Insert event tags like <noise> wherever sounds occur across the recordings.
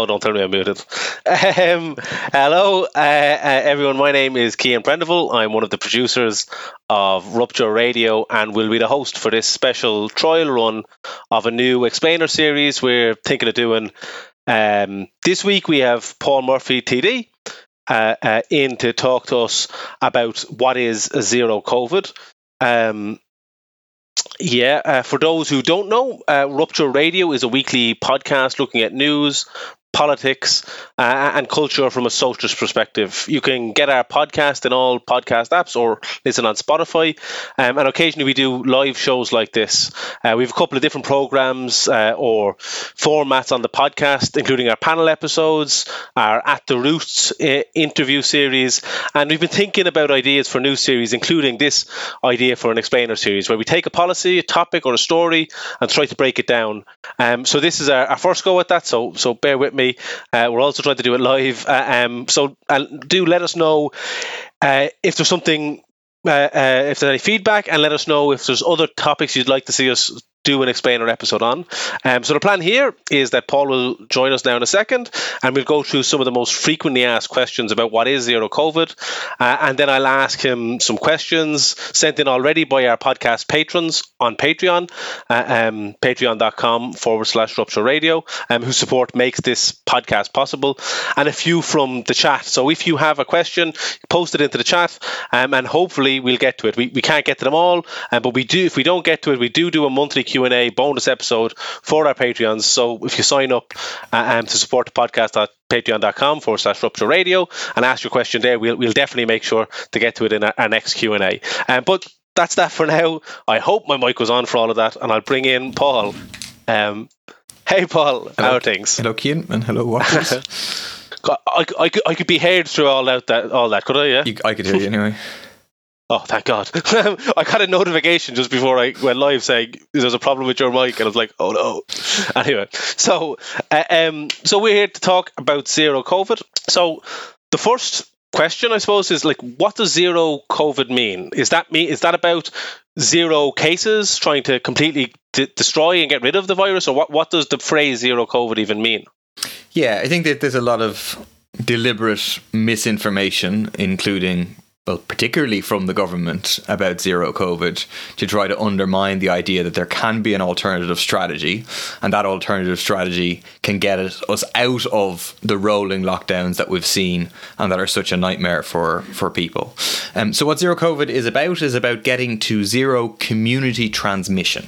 Oh, don't tell me I'm muted. Um, hello, uh, uh, everyone. My name is Cian Prendeville. I'm one of the producers of Rupture Radio and will be the host for this special trial run of a new explainer series we're thinking of doing. Um, this week we have Paul Murphy, TD, uh, uh, in to talk to us about what is zero COVID. Um, yeah, uh, for those who don't know, uh, Rupture Radio is a weekly podcast looking at news, politics, uh, and culture from a socialist perspective. You can get our podcast in all podcast apps or listen on Spotify. Um, and occasionally we do live shows like this. Uh, we have a couple of different programs uh, or formats on the podcast, including our panel episodes, our At the Roots uh, interview series. And we've been thinking about ideas for new series, including this idea for an explainer series, where we take a policy, a topic, or a story and try to break it down. Um, so this is our, our first go at that. So so bear with me. Uh, we're also trying to do it live. Uh, um, so uh, do let us know uh, if there's something, uh, uh, if there's any feedback, and let us know if there's other topics you'd like to see us do and explain our episode on. Um, so the plan here is that Paul will join us now in a second, and we'll go through some of the most frequently asked questions about what is zero COVID, uh, and then I'll ask him some questions sent in already by our podcast patrons on Patreon, uh, um, patreon.com forward slash rupture radio, um, whose support makes this podcast possible, and a few from the chat. So if you have a question, post it into the chat, um, and hopefully we'll get to it. We, we can't get to them all, um, but we do. If we don't get to it, we do do a monthly Q&A bonus episode for our Patreons. So if you sign up uh, um, to support the podcast at patreon.com forward slash rupture radio and ask your question there, we'll, we'll definitely make sure to get to it in our, our next Q&A. Um, but that's that for now. I hope my mic was on for all of that, and I'll bring in Paul. Um, hey, Paul, hello, how are things? Hello, Cian, and hello, Watchers. <laughs> I, I, could, I could be heard through all out that all that, could I? Yeah. You, I could hear you anyway. <laughs> Oh, thank God! <laughs> I got a notification just before I went live saying there's a problem with your mic, and I was like, "Oh no!" <laughs> Anyway, so uh, um, so we're here to talk about zero COVID. So the first question, I suppose, is like, what does zero COVID mean? Is that mean is that about zero cases, trying to completely d- destroy and get rid of the virus, or what? What does the phrase zero COVID even mean? Yeah, I think that there's a lot of deliberate misinformation, including well, particularly from the government about zero COVID to try to undermine the idea that there can be an alternative strategy and that alternative strategy can get us out of the rolling lockdowns that we've seen and that are such a nightmare for, for people. Um, so, what zero COVID is about is about getting to zero community transmission.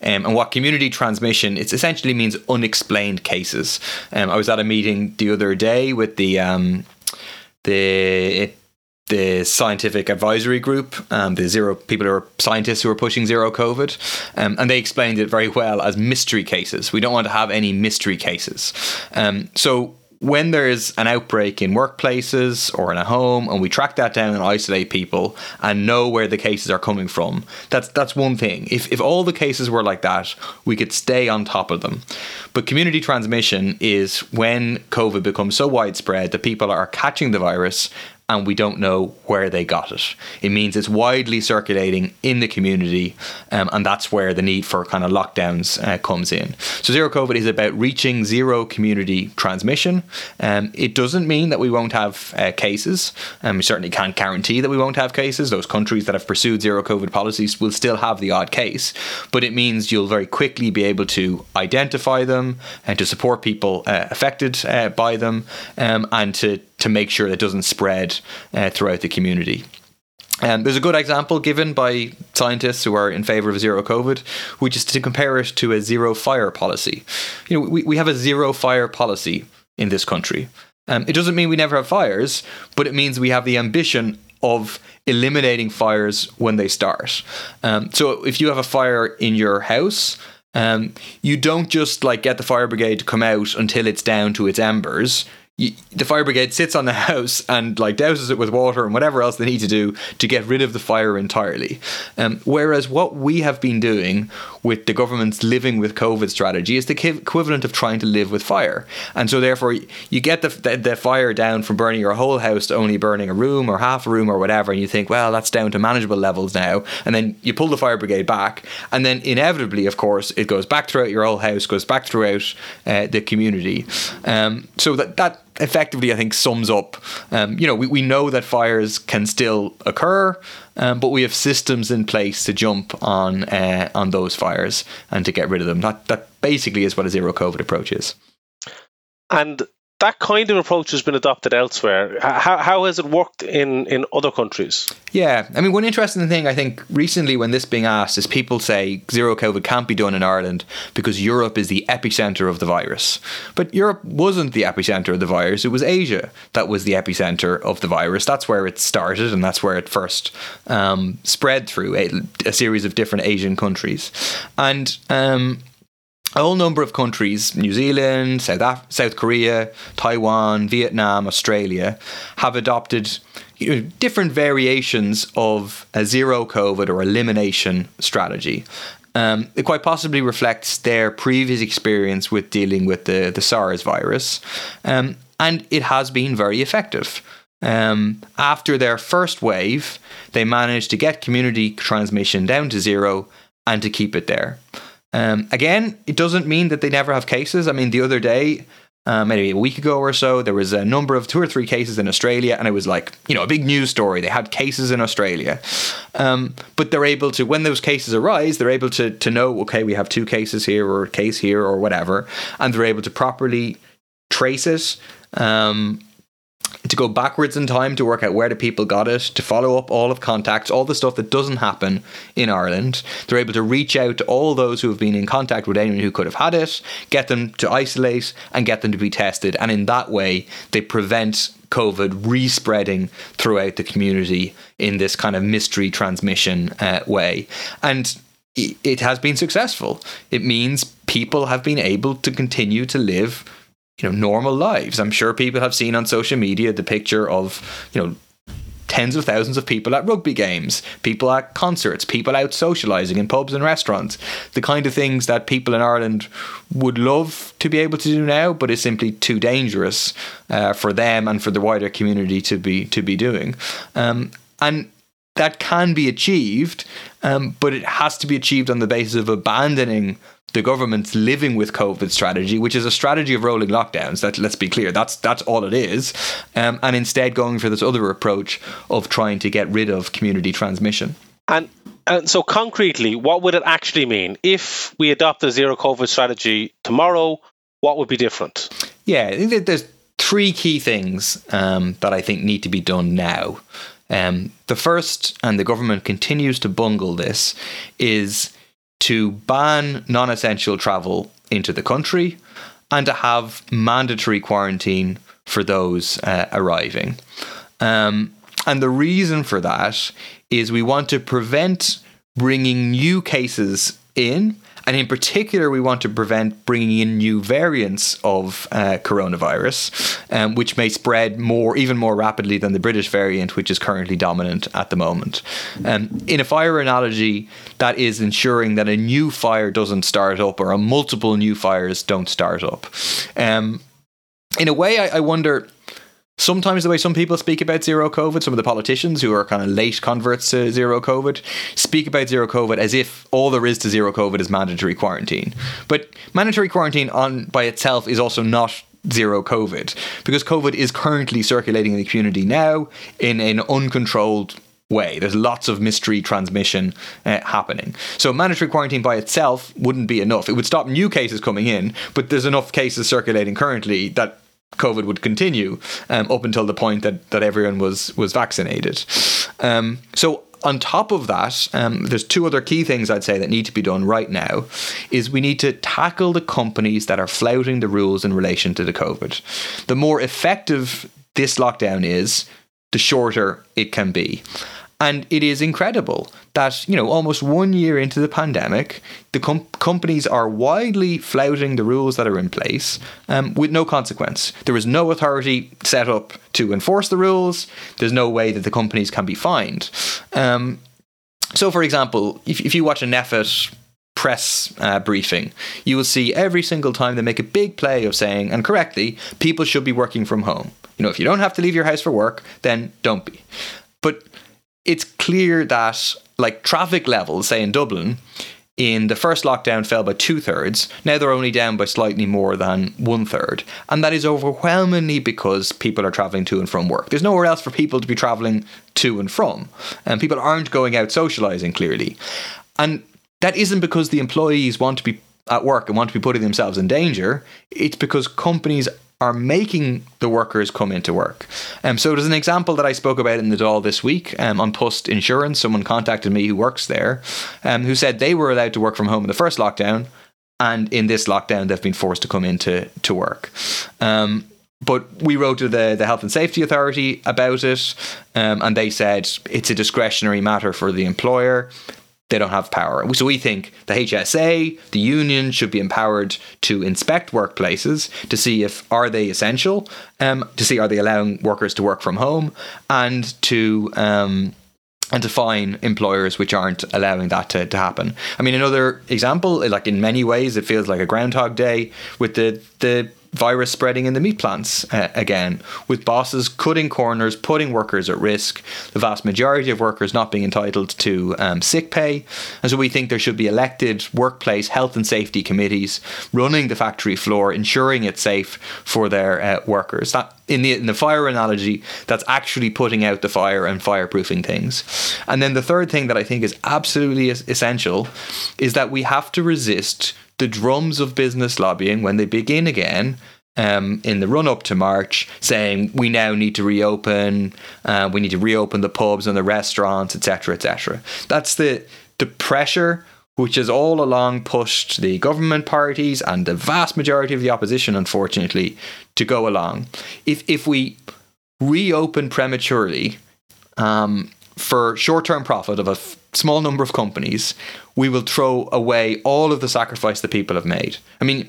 Um, and what community transmission it essentially means unexplained cases. Um, I was at a meeting the other day with the um, the the scientific advisory group, um, the zero people who are scientists who are pushing zero COVID, um, and they explained it very well as mystery cases. We don't want to have any mystery cases. Um, so when there's an outbreak in workplaces or in a home and we track that down and isolate people and know where the cases are coming from that's that's one thing if if all the cases were like that we could stay on top of them but community transmission is when covid becomes so widespread that people are catching the virus and we don't know where they got it. It means it's widely circulating in the community, um, and that's where the need for kind of lockdowns uh, comes in. So, zero COVID is about reaching zero community transmission. Um, it doesn't mean that we won't have uh, cases, and um, we certainly can't guarantee that we won't have cases. Those countries that have pursued zero COVID policies will still have the odd case, but it means you'll very quickly be able to identify them and to support people uh, affected uh, by them um, and to to make sure it doesn't spread uh, throughout the community. Um, there's a good example given by scientists who are in favor of zero COVID, which is to compare it to a zero fire policy. You know, we, we have a zero fire policy in this country. Um, it doesn't mean we never have fires, but it means we have the ambition of eliminating fires when they start. Um, so if you have a fire in your house, um, you don't just like get the fire brigade to come out until it's down to its embers the fire brigade sits on the <laughs> house and like douses it with water and whatever else they need to do to get rid of the fire entirely. Um, whereas what we have been doing with the government's living with COVID strategy is the equivalent of trying to live with fire. And so therefore you get the, the, the fire down from burning your whole house to only burning a room or half a room or whatever, and you think, well, that's down to manageable levels now. And then you pull the fire brigade back, and then inevitably, of course, it goes back throughout your whole house, goes back throughout uh, the community. Um, so that that effectively, I think, sums up. Um, you know, we, we know that fires can still occur, um, but we have systems in place to jump on uh, on those fires and to get rid of them. That that basically is what a zero COVID approach is. And that kind of approach has been adopted elsewhere. How, how has it worked in, in other countries? Yeah, I mean, one interesting thing I think recently when this being asked is people say zero COVID can't be done in Ireland because Europe is the epicenter of the virus. But Europe wasn't the epicenter of the virus, it was Asia that was the epicenter of the virus. That's where it started and that's where it first um, spread through a, a, series of different Asian countries. And um, a whole number of countries, New Zealand, South, Af- South Korea, Taiwan, Vietnam, Australia, have adopted you know, different variations of a zero COVID or elimination strategy. Um, it quite possibly reflects their previous experience with dealing with the, the SARS virus, um, and it has been very effective. Um, after their first wave, they managed to get community transmission down to zero and to keep it there. Um, again, it doesn't mean that they never have cases. I mean, the other day, uh, maybe a week ago or so, there was a number of two or three cases in Australia, and it was like, you know, a big news story. They had cases in Australia. Um, but they're able to, when those cases arise, they're able to, to know, okay, we have two cases here or a case here or whatever, and they're able to properly trace it. Um, to go backwards in time to work out where the people got it, to follow up all of contacts, all the stuff that doesn't happen in Ireland. They're able to reach out to all those who have been in contact with anyone who could have had it, get them to isolate, and get them to be tested. And in that way, they prevent COVID respreading throughout the community in this kind of mystery transmission uh, way. And it has been successful. It means people have been able to continue to live you know normal lives. I'm sure people have seen on social media the picture of you know tens of thousands of people at rugby games, people at concerts, people out socializing in pubs and restaurants. The kind of things that people in Ireland would love to be able to do now, but is simply too dangerous uh, for them and for the wider community to be to be doing. Um, and that can be achieved, um, but it has to be achieved on the basis of abandoning the government's living with COVID strategy, which is a strategy of rolling lockdowns. That let's be clear, that's that's all it is, um, and instead going for this other approach of trying to get rid of community transmission. And and so concretely, what would it actually mean if we adopt a zero COVID strategy tomorrow? What would be different? Yeah, I think there's three key things um, that I think need to be done now. Um, the first, and the government continues to bungle this, is to ban non essential travel into the country and to have mandatory quarantine for those uh, arriving. Um, and the reason for that is we want to prevent bringing new cases in and in particular, we want to prevent bringing in new variants of uh, coronavirus, um, which may spread more, even more rapidly than the British variant, which is currently dominant at the moment. Um, in a fire analogy, that is ensuring that a new fire doesn't start up or a multiple new fires don't start up. Um, in a way, I, I wonder sometimes the way some people speak about zero COVID, some of the politicians who are kind of late converts to zero COVID, speak about zero COVID as if all there is to zero COVID is mandatory quarantine. But mandatory quarantine on by itself is also not zero COVID because COVID is currently circulating in the community now in an uncontrolled way. There's lots of mystery transmission uh, happening. So mandatory quarantine by itself wouldn't be enough. It would stop new cases coming in, but there's enough cases circulating currently that COVID would continue um, up until the point that, that everyone was was vaccinated. Um, so on top of that, um, there's two other key things I'd say that need to be done right now. Is we need to tackle the companies that are flouting the rules in relation to the COVID. The more effective this lockdown is, the shorter it can be. And it is incredible that, you know, almost one year into the pandemic, the com- companies are widely flouting the rules that are in place um, with no consequence. There is no authority set up to enforce the rules. There's no way that the companies can be fined. Um, so, for example, if, if you watch a NPHET press uh, briefing, you will see every single time they make a big play of saying, and correctly, people should be working from home. You know, if you don't have to leave your house for work, then don't be. But it's clear that, like traffic levels, say in Dublin, in the first lockdown fell by two thirds. Now they're only down by slightly more than one third. And that is overwhelmingly because people are travelling to and from work. There's nowhere else for people to be travelling to and from. And people aren't going out socialising clearly. And that isn't because the employees want to be at work and want to be putting themselves in danger. It's because companies are making the workers come into work. Um, so there's an example that I spoke about in the Dáil this week um, on Post Insurance. Someone contacted me who works there, um, who said they were allowed to work from home in the first lockdown, and in this lockdown they've been forced to come into to work. Um, but we wrote to the, the Health and Safety Authority about it, um, and they said it's a discretionary matter for the employer they don't have power. So we think the HSA, the union, should be empowered to inspect workplaces to see if are they essential, um, to see are they allowing workers to work from home, and to um, and to fine employers which aren't allowing that to, to happen. I mean, another example, like in many ways, it feels like a Groundhog Day with the the virus spreading in the meat plants uh, again, with bosses cutting corners, putting workers at risk, the vast majority of workers not being entitled to um, sick pay. And so we think there should be elected workplace health and safety committees running the factory floor, ensuring it's safe for their uh, workers. That in the in the fire analogy, that's actually putting out the fire and fireproofing things. And then the third thing that I think is absolutely essential is that we have to resist the drums of business lobbying when they begin again um, in the run up to March, saying we now need to reopen, uh, we need to reopen the pubs and the restaurants, etc., etc. That's the the pressure which has all along pushed the government parties and the vast majority of the opposition, unfortunately, to go along. If if we reopen prematurely um, for short term profit of a small number of companies, we will throw away all of the sacrifice that people have made. I mean,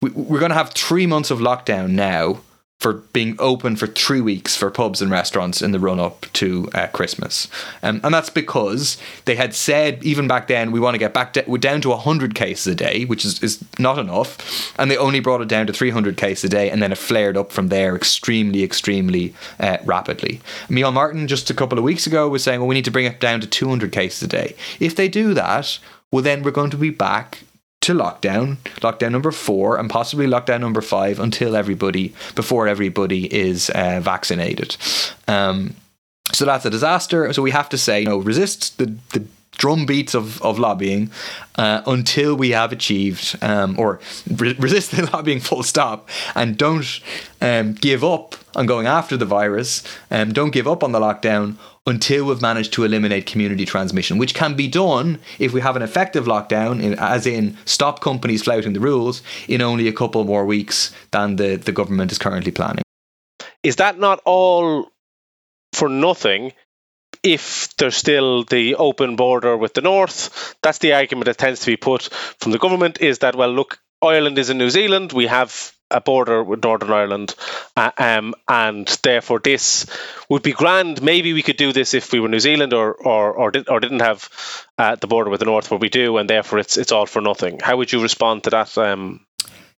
we, we're going to have three months of lockdown now for being open for three weeks for pubs and restaurants in the run up to uh, Christmas. Um, and that's because they had said, even back then, we want to get back to, down to 100 cases a day, which is, is not enough. And they only brought it down to 300 cases a day, and then it flared up from there extremely, extremely uh, rapidly. Micheál Martin, just a couple of weeks ago, was saying, well, we need to bring it down to 200 cases a day. If they do that, well, then we're going to be back to lockdown, lockdown number four, and possibly lockdown number five until everybody, before everybody is uh, vaccinated. Um, so that's a disaster. So we have to say, you know, resist the, the drum beats of, of lobbying uh, until we have achieved um, or re- resist the <laughs> lobbying full stop and don't um, give up on going after the virus and um, don't give up on the lockdown until we've managed to eliminate community transmission, which can be done if we have an effective lockdown, as in stop companies flouting the rules, in only a couple more weeks than the, the government is currently planning. Is that not all for nothing? If there's still the open border with the north, that's the argument that tends to be put from the government is that, well, look, Ireland is in New Zealand, we have a border with Northern Ireland, uh, um, and therefore this would be grand. Maybe we could do this if we were New Zealand or or or, did, or didn't have uh, the border with the North, but we do, and therefore it's it's all for nothing. How would you respond to that? Um,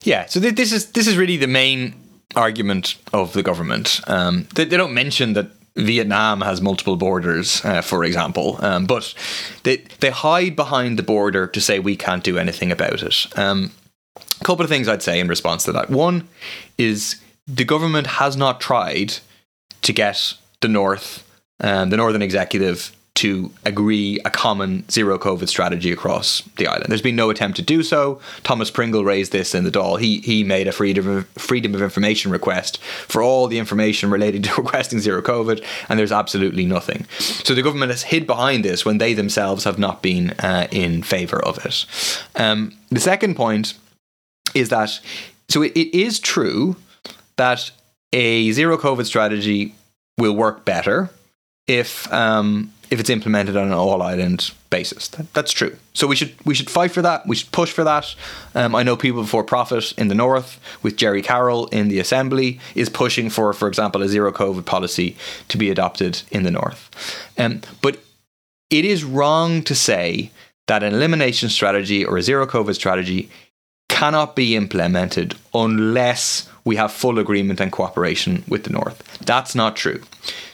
yeah, so th- this is this is really the main argument of the government. Um, they, they, don't mention that Vietnam has multiple borders, uh, for example, um, but they they hide behind the border to say we can't do anything about it. Um, a couple of things I'd say in response to that. One is the government has not tried to get the North, um, the Northern Executive, to agree a common zero COVID strategy across the island. There's been no attempt to do so. Thomas Pringle raised this in the Dáil. He he made a freedom of, freedom of information request for all the information related to <laughs> requesting zero COVID, and there's absolutely nothing. So the government has hid behind this when they themselves have not been uh, in favour of it. Um, the second point is that so it, it is true that a zero COVID strategy will work better if um, if it's implemented on an all island basis. That, that's true. So we should we should fight for that. We should push for that. Um, I know People Before Profit in the north, with Gerry Carroll in the assembly, is pushing for, for example, a zero COVID policy to be adopted in the north. Um, but it is wrong to say that an elimination strategy or a zero COVID strategy cannot be implemented unless we have full agreement and cooperation with the North. That's not true.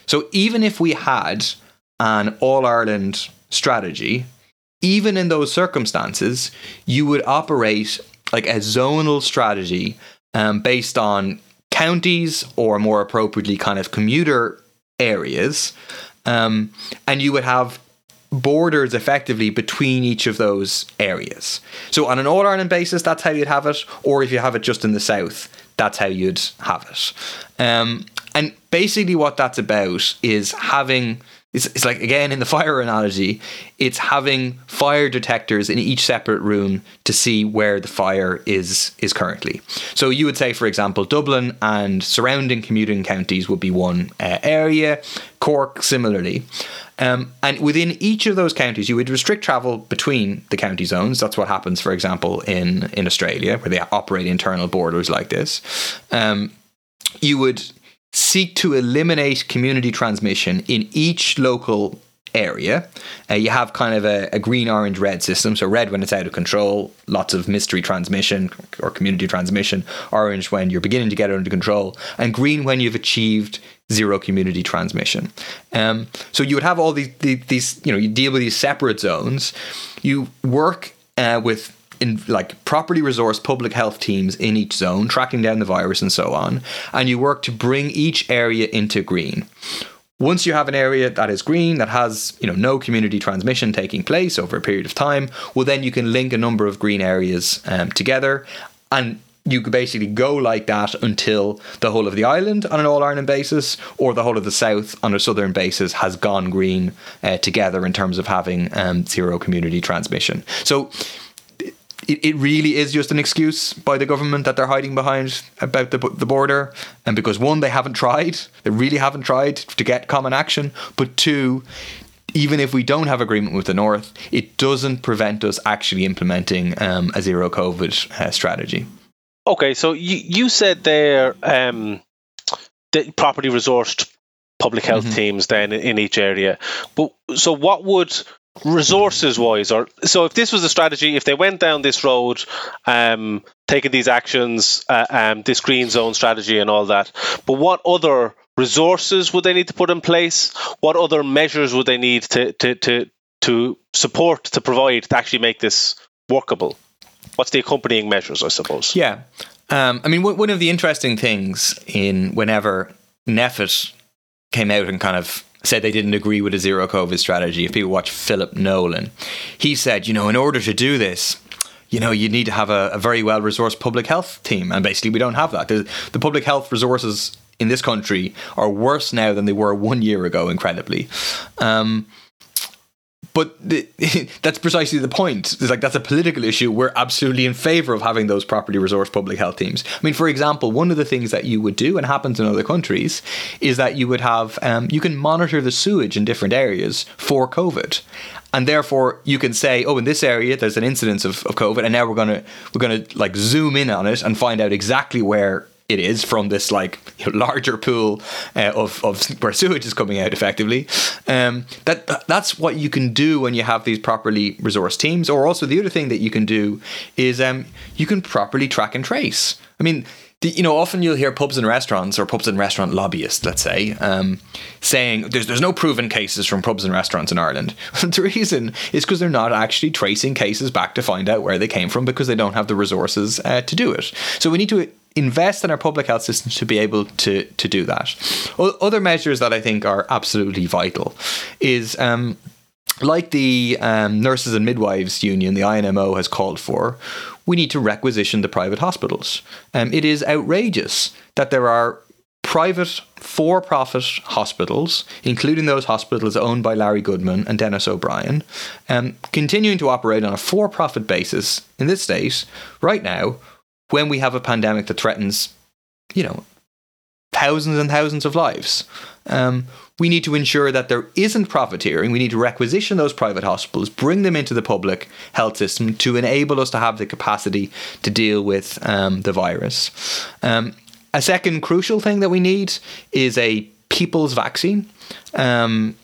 So even if we had an All Ireland strategy, even in those circumstances, you would operate like a zonal strategy um, based on counties or more appropriately kind of commuter areas. Um, and you would have borders effectively between each of those areas. So on an All Ireland basis, that's how you'd have it, or if you have it just in the south, that's how you'd have it. Um, and basically, what that's about is having it's, it's like again in the fire analogy it's having fire detectors in each separate room to see where the fire is is currently. So you would say for example dublin and surrounding commuting counties would be one uh, area. Cork similarly. Um, and within each of those counties you would restrict travel between the county zones. That's what happens for example in in australia where they operate internal borders like this. Um, you would seek to eliminate community transmission in each local area. Uh, you have kind of a, a, green, orange, red system. So, red when it's out of control, lots of mystery transmission or community transmission, orange when you're beginning to get it under control, and green when you've achieved zero community transmission. Um, so, you would have all these, these, these, you know, you deal with these separate zones. You work uh, with in like properly resourced public health teams in each zone, tracking down the virus and so on, and you work to bring each area into green. Once you have an area that is green, that has you know no community transmission taking place over a period of time, well then you can link a number of green areas um, together, and you could basically go like that until the whole of the island on an All Ireland basis, or the whole of the south on a southern basis has gone green uh, together in terms of having um, zero community transmission. So it, it really is just an excuse by the government that they're hiding behind about the, the border. And because one, they haven't tried, they really haven't tried to get common action. But two, even if we don't have agreement with the North, it doesn't prevent us actually implementing um, a zero COVID uh, strategy. Okay, so you, you said there um, the property resourced public health mm-hmm. teams then in each area. But so what would resources wise or so if this was a strategy if they went down this road um taking these actions uh, um this green zone strategy and all that but what other resources would they need to put in place? What other measures would they need to to to to support to provide to actually make this workable? What's the accompanying measures i suppose? Yeah. Um, i mean one of the interesting things in whenever NPHET came out and kind of said they didn't agree with a zero COVID strategy. If people watch Philip Nolan, he said, you know, in order to do this, you know, you need to have a, a very well resourced public health team. And basically, we don't have that. The, the public health resources in this country are worse now than they were one year ago, incredibly. Um, but the, <laughs> that's precisely the point. It's like that's a political issue. We're absolutely in favor of having those properly resourced public health teams. I mean, for example, one of the things that you would do and happens in other countries is that you would have um, you can monitor the sewage in different areas for COVID, and therefore you can say, oh, in this area there's an incidence of, of COVID, and now we're gonna we're gonna like zoom in on it and find out exactly where it is from this like larger pool uh, of, of where sewage is coming out effectively. Um, that that's what you can do when you have these properly resourced teams. Or also the other thing that you can do is um, you can properly track and trace. I mean. The, you know, often you'll hear pubs and restaurants or pubs and restaurant lobbyists, let's say, um, saying there's there's no proven cases from pubs and restaurants in Ireland. <laughs> the reason is because they're not actually tracing cases back to find out where they came from because they don't have the resources uh, to do it. So we need to invest in our public health systems to be able to to do that. Other measures that I think are absolutely vital is. Um, like the um, Nurses and Midwives Union, the INMO has called for, we need to requisition the private hospitals. Um, it is outrageous that there are private for profit hospitals, including those hospitals owned by Larry Goodman and Denis O'Brien, um, continuing to operate on a for profit basis in this state right now when we have a pandemic that threatens, you know, thousands and thousands of lives. Um, we need to ensure that there isn't profiteering. We need to requisition those private hospitals, bring them into the public health system to enable us to have the capacity to deal with um, the virus. Um, a second crucial thing that we need is a people's vaccine. Um,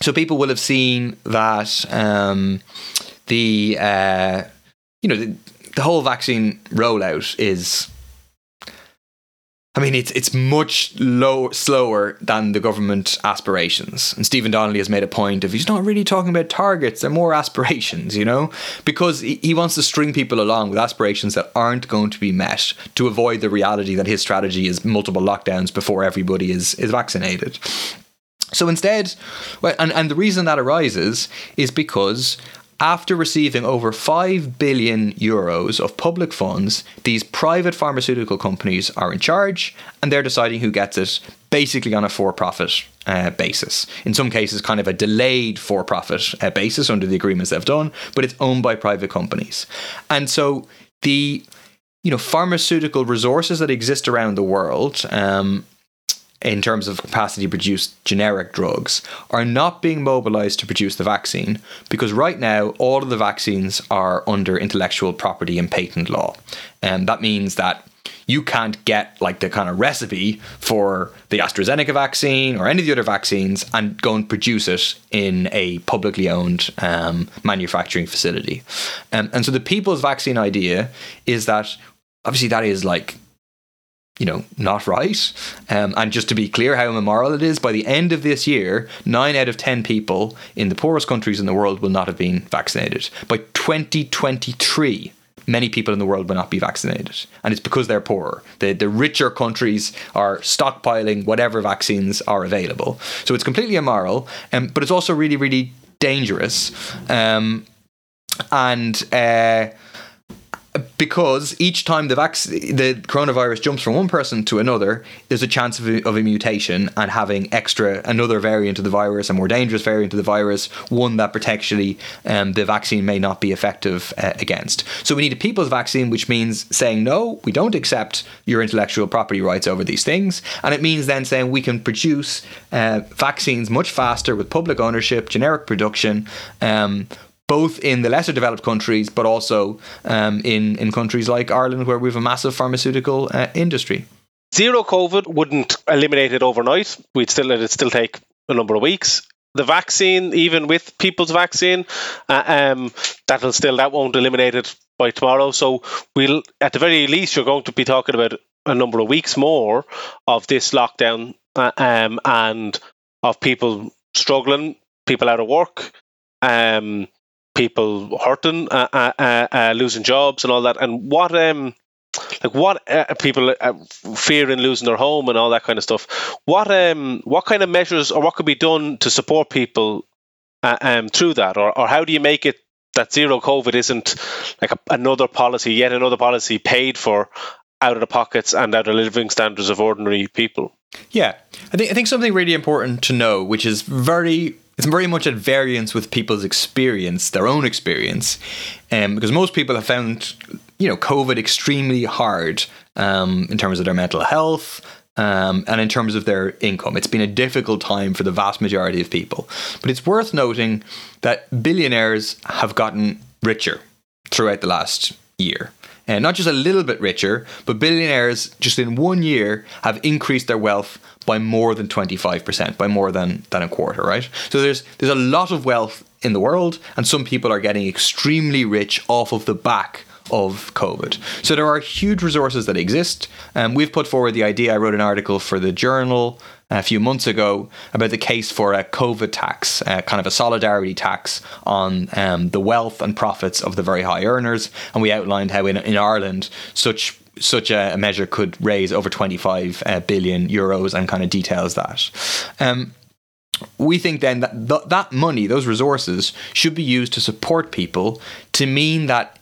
so people will have seen that um, the uh, you know the, the whole vaccine rollout is I mean, it's it's much low, slower than the government aspirations. And Stephen Donnelly has made a point of he's not really talking about targets; they're more aspirations, you know, because he wants to string people along with aspirations that aren't going to be met to avoid the reality that his strategy is multiple lockdowns before everybody is is vaccinated. So instead, well, and, and the reason that arises is because after receiving over 5 billion euros of public funds, these private pharmaceutical companies are in charge and they're deciding who gets it basically on a for profit uh, basis. In some cases, kind of a delayed for profit uh, basis under the agreements they've done, but it's owned by private companies. And so the you know pharmaceutical resources that exist around the world um, in terms of capacity to produce generic drugs are not being mobilized to produce the vaccine because right now all of the vaccines are under intellectual property and patent law. And that means that you can't get like the kind of recipe for the AstraZeneca vaccine or any of the other vaccines and go and produce it in a publicly owned um, manufacturing facility. Um, and so the people's vaccine idea is that obviously that is like you know, not right. Um, and just to be clear how immoral it is, by the end of this year, nine out of 10 people in the poorest countries in the world will not have been vaccinated. By 2023, many people in the world will not be vaccinated. And it's because they're poorer. The, the richer countries are stockpiling whatever vaccines are available. So it's completely immoral, um, but it's also really, really dangerous. Um, and. Uh, because each time the the coronavirus jumps from one person to another, there's a chance of a, of a mutation and having extra another variant of the virus, a more dangerous variant of the virus, one that potentially um, the vaccine may not be effective uh, against. So we need a people's vaccine, which means saying no, we don't accept your intellectual property rights over these things, and it means then saying we can produce uh, vaccines much faster with public ownership, generic production. Um, both in the lesser developed countries, but also um, in in countries like Ireland, where we have a massive pharmaceutical uh, industry. Zero COVID wouldn't eliminate it overnight. We'd still it'd still take a number of weeks. The vaccine, even with people's vaccine, uh, um, that'll still that won't eliminate it by tomorrow. So we'll at the very least you're going to be talking about a number of weeks more of this lockdown uh, um, and of people struggling, people out of work, um, people hurting, uh, uh, uh, uh, losing jobs, and all that. And what um, like what uh, people uh, fearing losing their home and all that kind of stuff. What um, what kind of measures or what could be done to support people um, through that, or or how do you make it that zero COVID isn't like a, another policy, yet another policy paid for out of the pockets and out of living standards of ordinary people? Yeah, I think I think something really important to know, which is very it's very much at variance with people's experience, their own experience, um, because most people have found you know COVID extremely hard um, in terms of their mental health. Um, and in terms of their income, it's been a difficult time for the vast majority of people. But it's worth noting that billionaires have gotten richer throughout the last year. And not just a little bit richer, but billionaires just in one year have increased their wealth by more than 25%, by more than, than a quarter, right? So there's there's a lot of wealth in the world, and some people are getting extremely rich off of the back of COVID. So there are huge resources that exist. Um, we've put forward the idea. I wrote an article for the journal a few months ago about the case for a COVID tax, uh, kind of a solidarity tax on um, the wealth and profits of the very high earners. And we outlined how in, in Ireland such such a measure could raise over 25 uh, billion euros and kind of details that. Um, we think then that th- that money, those resources, should be used to support people to mean that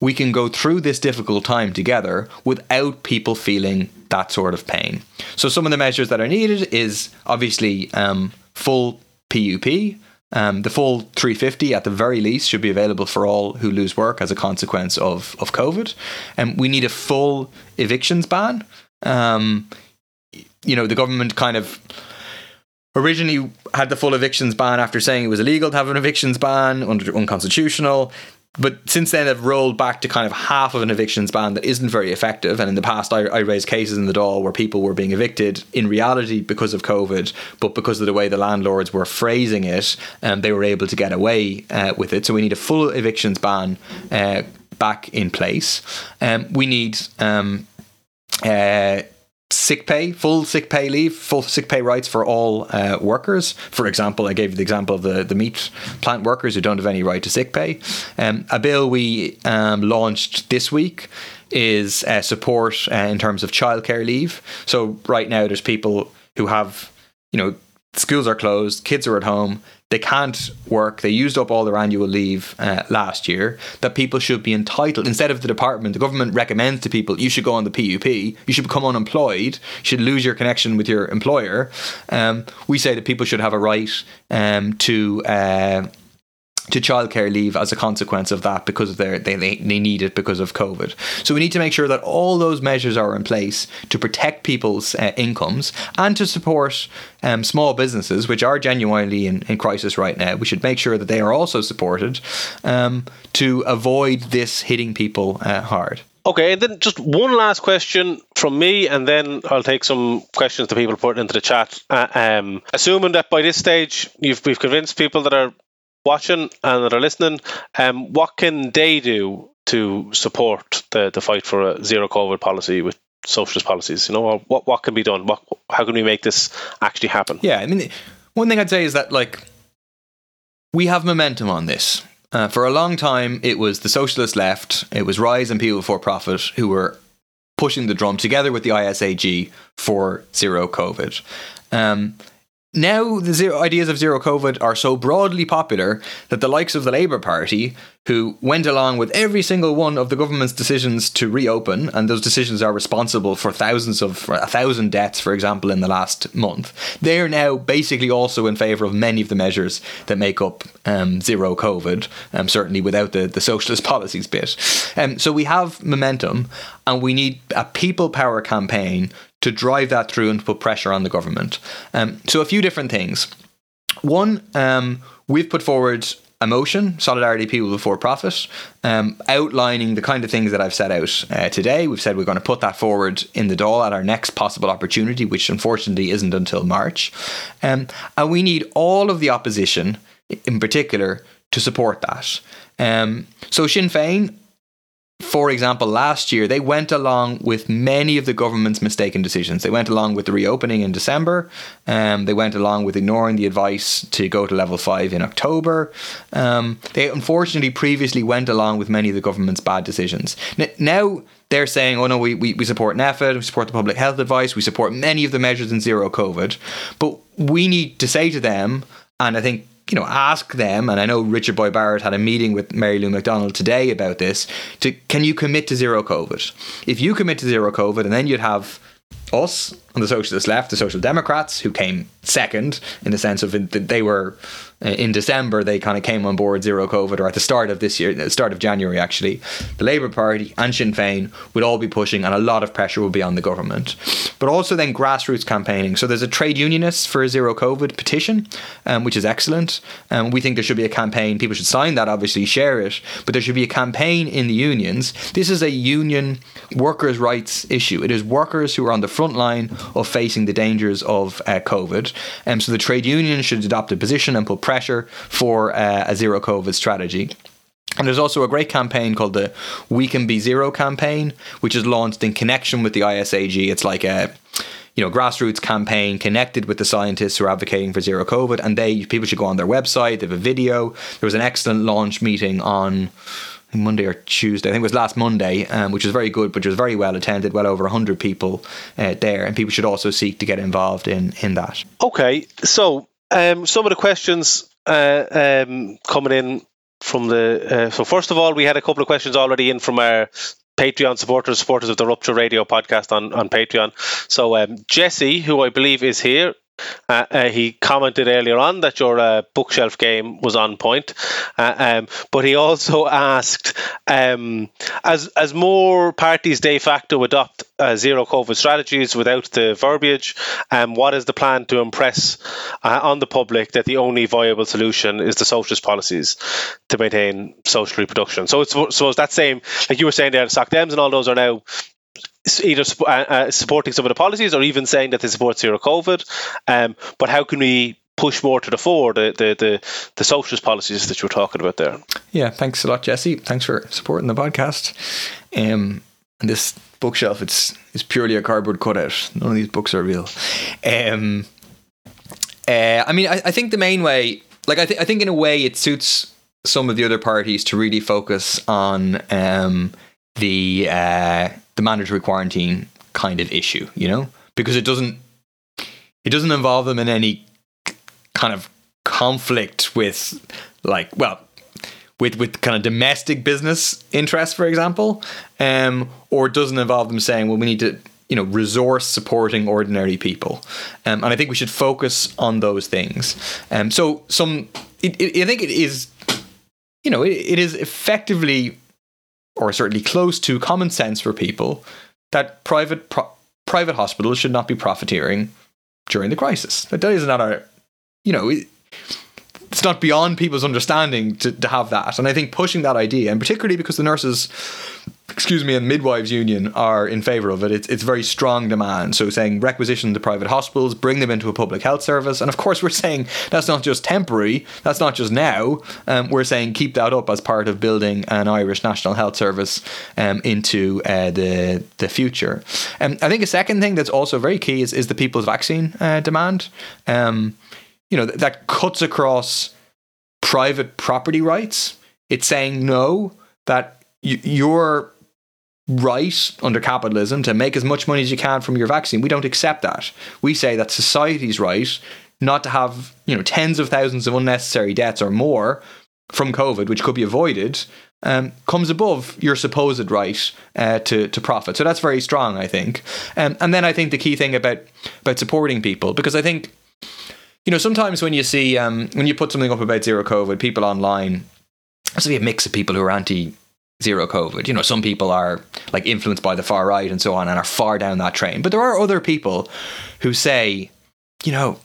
we can go through this difficult time together without people feeling that sort of pain. So, some of the measures that are needed is obviously um, full PUP, um, the full 350 at the very least should be available for all who lose work as a consequence of, of COVID. And we need a full evictions ban. Um, you know, the government kind of originally had the full evictions ban after saying it was illegal to have an evictions ban under unconstitutional. But since then, they've rolled back to kind of half of an evictions ban that isn't very effective. And in the past, I, I raised cases in the Dáil where people were being evicted in reality because of COVID, but because of the way the landlords were phrasing it, um, they were able to get away uh, with it. So we need a full evictions ban uh, back in place. Um, we need um, uh, sick pay, full sick pay leave, full sick pay rights for all uh, workers. For example, I gave you the example of the, the meat plant workers who don't have any right to sick pay. Um, a bill we um, launched this week is uh, support uh, in terms of childcare leave. So right now, there's people who have, you know, schools are closed, kids are at home, they can't work, they used up all their annual leave uh, last year, that people should be entitled, instead of the department, the government recommends to people, you should go on the PUP, you should become unemployed, you should lose your connection with your employer. Um, we say that people should have a right um, to. Uh, to childcare leave as a consequence of that because of their they, they, need it because of COVID. So we need to make sure that all those measures are in place to protect people's uh, incomes and to support um, small businesses which are genuinely in, in crisis right now. We should make sure that they are also supported um, to avoid this hitting people uh, hard. Okay, and then just one last question from me, and then I'll take some questions that people put into the chat. Uh, um, assuming that by this stage you've we've convinced people that are watching and that are listening, um, what can they do to support the, the fight for a zero COVID policy with socialist policies? You know, what what can be done? What how can we make this actually happen? Yeah, I mean, one thing I'd say is that like we have momentum on this. Uh, for a long time, it was the socialist left, it was Rise and People Before Profit who were pushing the drum together with the ISAG for zero COVID. Um, now the zero ideas of zero COVID are so broadly popular that the likes of the Labour Party, who went along with every single one of the government's decisions to reopen, and those decisions are responsible for thousands of a thousand deaths, for example, in the last month, they are now basically also in favour of many of the measures that make up um, zero COVID, um, certainly without the, the socialist <laughs> policies bit. Um, so we have momentum, and we need a people power campaign to drive that through and put pressure on the government. Um, so, a few different things. One, um, we've put forward a motion, Solidarity People Before Profit, um, outlining the kind of things that I've set out uh, today. We've said we're going to put that forward in the Dáil at our next possible opportunity, which unfortunately isn't until March. Um, and we need all of the opposition, in particular, to support that. Um, so Sinn Féin for example, last year they went along with many of the government's mistaken decisions. They went along with the reopening in December. Um, they went along with ignoring the advice to go to level five in October. Um, they unfortunately previously went along with many of the government's bad decisions. Now they're saying, oh no, we, we, we support NPHET, we support the public health advice, we support many of the measures in zero COVID. But we need to say to them, and I think you know, ask them, and I know Richard Boyd Barrett had a meeting with Mary Lou McDonald today about this, to can you commit to zero COVID? If you commit to zero COVID, and then you'd have us on the socialist left, the Social Democrats, who came second in the sense of they were uh, in December they kind of came on board zero COVID, or at the start of this year, the start of January actually, the Labour Party and Sinn Féin would all be pushing, and a lot of pressure would be on the government. But also then grassroots campaigning. So there's a trade unionist for a zero COVID petition, um, which is excellent. Um, we think there should be a campaign. People should sign that, obviously, share it, but there should be a campaign in the unions. This is a union workers' rights issue. It is workers who are on the front line of facing the dangers of uh, COVID. Um, so the trade union should adopt a position and put pressure for uh, a zero COVID strategy. And there's also a great campaign called the We Can Be Zero campaign, which is launched in connection with the ISAG. It's like a you know grassroots campaign connected with the scientists who are advocating for zero COVID, and they people should go on their website. They have a video. There was an excellent launch meeting on Monday or Tuesday. I think it was last Monday, um, which was very good, which was very well attended. Well over hundred people uh, there, and people should also seek to get involved in in that. Okay, so um, some of the questions uh, um, coming in from the. Uh, so, first of all, we had a couple of questions already in from our Patreon supporters, supporters of the Rupture Radio podcast on, on Patreon. So, um, Jesse, who I believe is here, Uh, uh, he commented earlier on that your uh, bookshelf game was on point, uh, um, but he also <laughs> asked, um, as as more parties de facto adopt uh, zero COVID strategies without the verbiage, um, what is the plan to impress uh, on the public that the only viable solution is the socialist policies to maintain social reproduction? So it's suppose that same, like you were saying there, SOC Dems and all those are now either uh, uh, supporting some of the policies or even saying that they support zero COVID. Um, but how can we push more to the fore the, the, the, the socialist policies that you were talking about there? Yeah, thanks a lot, Jesse. Thanks for supporting the podcast. Um, and this bookshelf, it's it's purely a cardboard cutout. None of these books are real. Um, uh, I mean, I, I think the main way, like I, th- I think in a way, it suits some of the other parties to really focus on um, the uh, the mandatory quarantine kind of issue, you know, because it doesn't it doesn't involve them in any kind of conflict with like well with with kind of domestic business interests, for example, um, or it doesn't involve them saying, well, we need to you know resource supporting ordinary people, um, and I think we should focus on those things. Um, so some, it, it, I think it is, you know, it, it is effectively or certainly close to common sense for people that private pro- private hospitals should not be profiteering during the crisis. That is not a, you know, it's not beyond people's understanding to, to have that. And I think pushing that idea, and particularly because the nurses excuse me, and midwives union are in favour of it. It's, it's very strong demand. So saying requisition the private hospitals, bring them into a public health service. And of course, we're saying that's not just temporary, that's not just now. Um, we're saying keep that up as part of building an Irish National Health Service um, into uh, the, the future. Um, I think a second thing that's also very key is, is the people's vaccine uh, demand. Um, you know, that cuts across private property rights. It's saying no, that your right under capitalism to make as much money as you can from your vaccine. We don't accept that. We say that society's right not to have, you know, tens of thousands of unnecessary deaths or more from COVID, which could be avoided, um, comes above your supposed right uh, to to profit. So that's very strong, I think. Um, and then I think the key thing about about supporting people, because I think, you know, sometimes when you see um, when you put something up about zero COVID, people online, there's be a mix of people who are anti zero COVID. You know, some people are like influenced by the far right and so on and are far down that train. But there are other people who say, you know,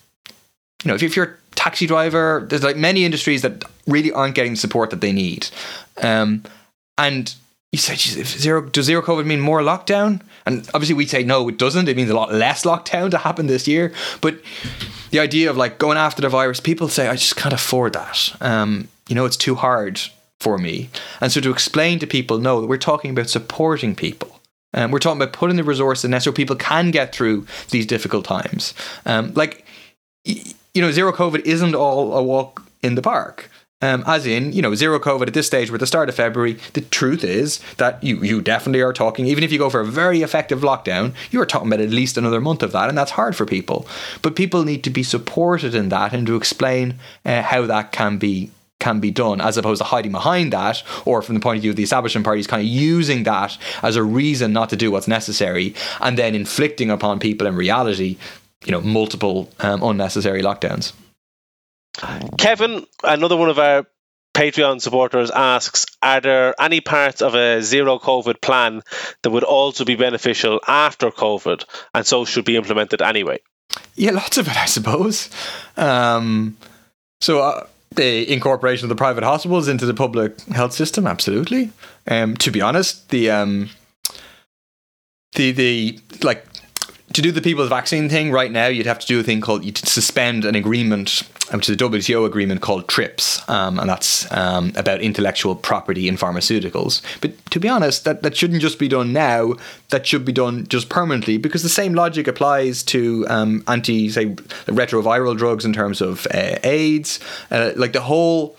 you know, if, if you're a taxi driver, there's like many industries that really aren't getting the support that they need. Um, and you say, zero does zero COVID mean more lockdown? And obviously we'd say no, it doesn't. It means a lot less lockdown to happen this year. But the idea of like going after the virus, people say I just can't afford that. Um, you know, it's too hard for me. And so to explain to people, no, we're talking about supporting people. Um, we're talking about putting the resources in there so people can get through these difficult times. Um, like, you know, zero COVID isn't all a walk in the park. Um, as in, you know, zero COVID at this stage, we're at the start of February. The truth is that you you definitely are talking, even if you go for a very effective lockdown, you are talking about at least another month of that, and that's hard for people. But people need to be supported in that and to explain uh, how that can be can be done, as opposed to hiding behind that, or from the point of view of the establishment parties, kind of using that as a reason not to do what's necessary, and then inflicting upon people in reality, you know, multiple um, unnecessary lockdowns. Kevin, another one of our Patreon supporters asks Are there any parts of a zero COVID plan that would also be beneficial after COVID and so should be implemented anyway? Yeah, lots of it, I suppose. Um, so, uh, the incorporation of the private hospitals into the public health system, absolutely. Um, to be honest, the um, the the like to do the people's vaccine thing right now, you'd have to do a thing called you'd suspend an agreement, which is a WTO agreement called TRIPS, um, and that's um, about intellectual property in pharmaceuticals. But to be honest, that, that shouldn't just be done now. That should be done just permanently because the same logic applies to um, anti, say, retroviral drugs in terms of uh, AIDS, uh, like the whole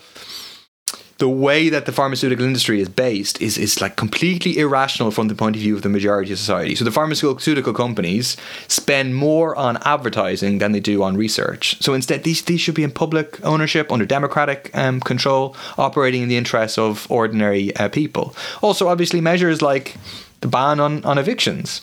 the way that the pharmaceutical industry is based is is like completely irrational from the point of view of the majority of society. So the pharmaceutical companies spend more on advertising than they do on research. So instead, these these should be in public ownership under democratic um, control, operating in the interests of ordinary uh, people. Also, obviously, measures like the ban on on evictions,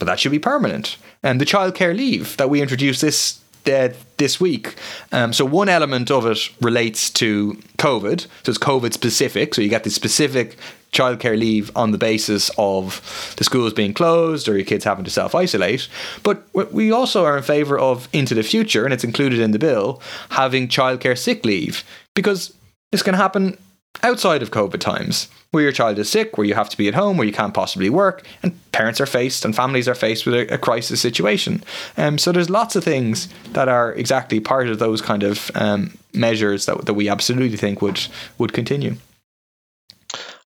but that should be permanent. And the childcare leave that we introduced this uh, this week. Um, so one element of it relates to COVID, so it's COVID specific. So you get the specific childcare leave on the basis of the schools being closed or your kids having to self isolate. But we also are in favour of into the future, and it's included in the bill, having childcare sick leave because this can happen outside of COVID times, where your child is sick, where you have to be at home, where you can't possibly work, and parents are faced and families are faced with a, a crisis situation. Um, so there's lots of things that are exactly part of those kind of um, measures that, that we absolutely think would would continue.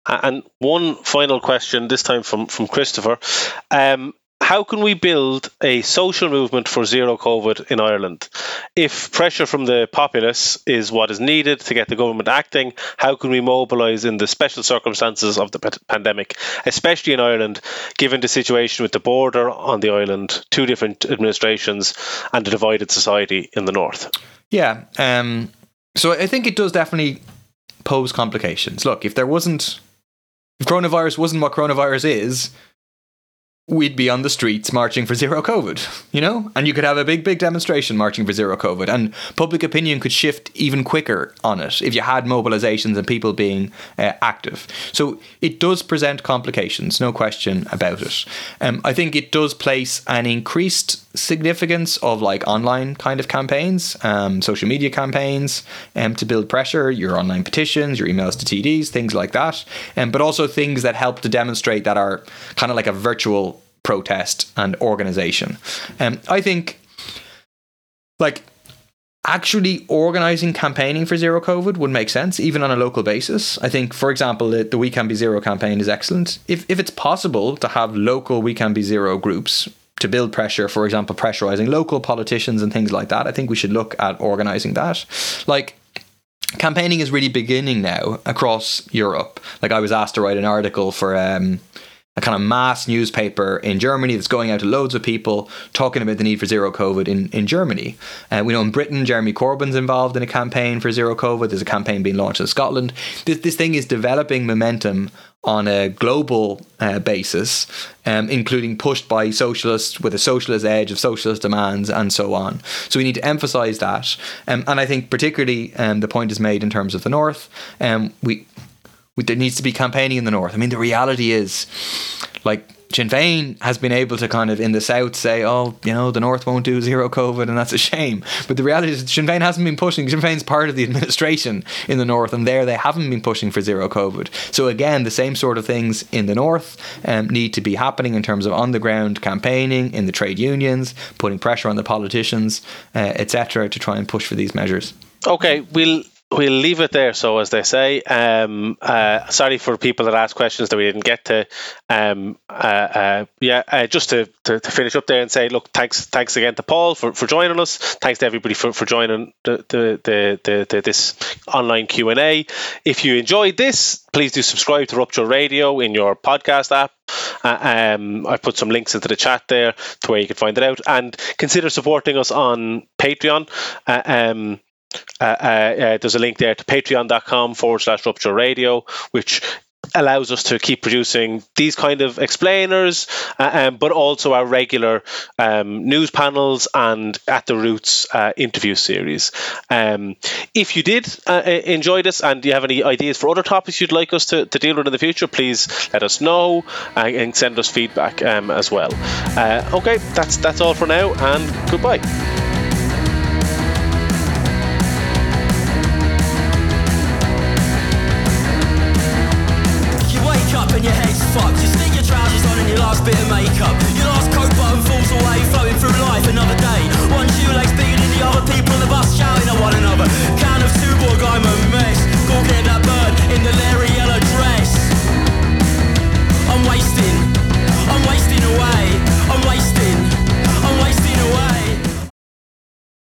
And one final question, this time from from Christopher. Um, how can we build a social movement for zero COVID in Ireland? If pressure from the populace is what is needed to get the government acting, how can we mobilise in the special circumstances of the p- pandemic, especially in Ireland, given the situation with the border on the island, two different administrations, and a divided society in the north? Yeah. Um, so I think it does definitely pose complications. Look, if there wasn't if coronavirus wasn't what coronavirus is, we'd be on the streets marching for zero COVID, you know? And you could have a big, big demonstration marching for zero COVID. And public opinion could shift even quicker on it if you had mobilizations and people being uh, active. So it does present complications, no question about it. Um, I think it does place an increased significance of like online kind of campaigns, um, social media campaigns, um, to build pressure, your online petitions, your emails to TDs, things like that. Um, but also things that help to demonstrate that are kind of like a virtual protest and organization. Um, I think, like, actually organizing campaigning for zero COVID would make sense, even on a local basis. I think, for example, the, the We Can Be Zero campaign is excellent. If, if it's possible to have local We Can Be Zero groups to build pressure, for example, pressurizing local politicians and things like that, I think we should look at organizing that. Like, campaigning is really beginning now across Europe. Like, I was asked to write an article for. Um, a kind of mass newspaper in Germany that's going out to loads of people talking about the need for zero COVID in, in Germany. Uh, we know in Britain, Jeremy Corbyn's involved in a campaign for zero COVID. There's a campaign being launched in Scotland. This, this thing is developing momentum on a global uh, basis, um, including pushed by socialists with a socialist edge of socialist demands and so on. So we need to emphasize that. Um, and I think particularly um, the point is made in terms of the North. Um, we there needs to be campaigning in the north. I mean, the reality is, like Sinn Féin has been able to kind of in the south say, oh, you know, the north won't do zero COVID, and that's a shame. But the reality is, Sinn Féin hasn't been pushing. Sinn Féin's part of the administration in the north, and there they haven't been pushing for zero COVID. So again, the same sort of things in the north um, need to be happening in terms of on the ground campaigning in the trade unions, putting pressure on the politicians, uh, etc., to try and push for these measures. Okay, we'll we'll leave it there. So, as they say, um, uh, sorry for people that asked questions that we didn't get to. Um, uh, uh, yeah, uh, just to, to, to, finish up there and say, look, thanks, thanks again to Paul for, for joining us. Thanks to everybody for, for joining the, the, the, the, this online Q and A. If you enjoyed this, please do subscribe to Rupture Radio in your podcast app. Uh, um, I've put some links into the chat there to where you can find it out, and consider supporting us on Patreon. Uh, um, uh, uh, uh, there's a link there to patreon.com forward slash rupture radio, which allows us to keep producing these kind of explainers, uh, um, but also our regular um, news panels and at the roots uh, interview series. Um, if you did uh, enjoy this and you have any ideas for other topics you'd like us to, to deal with in the future, please let us know and send us feedback um, as well. okay, that's that's all for now, and goodbye.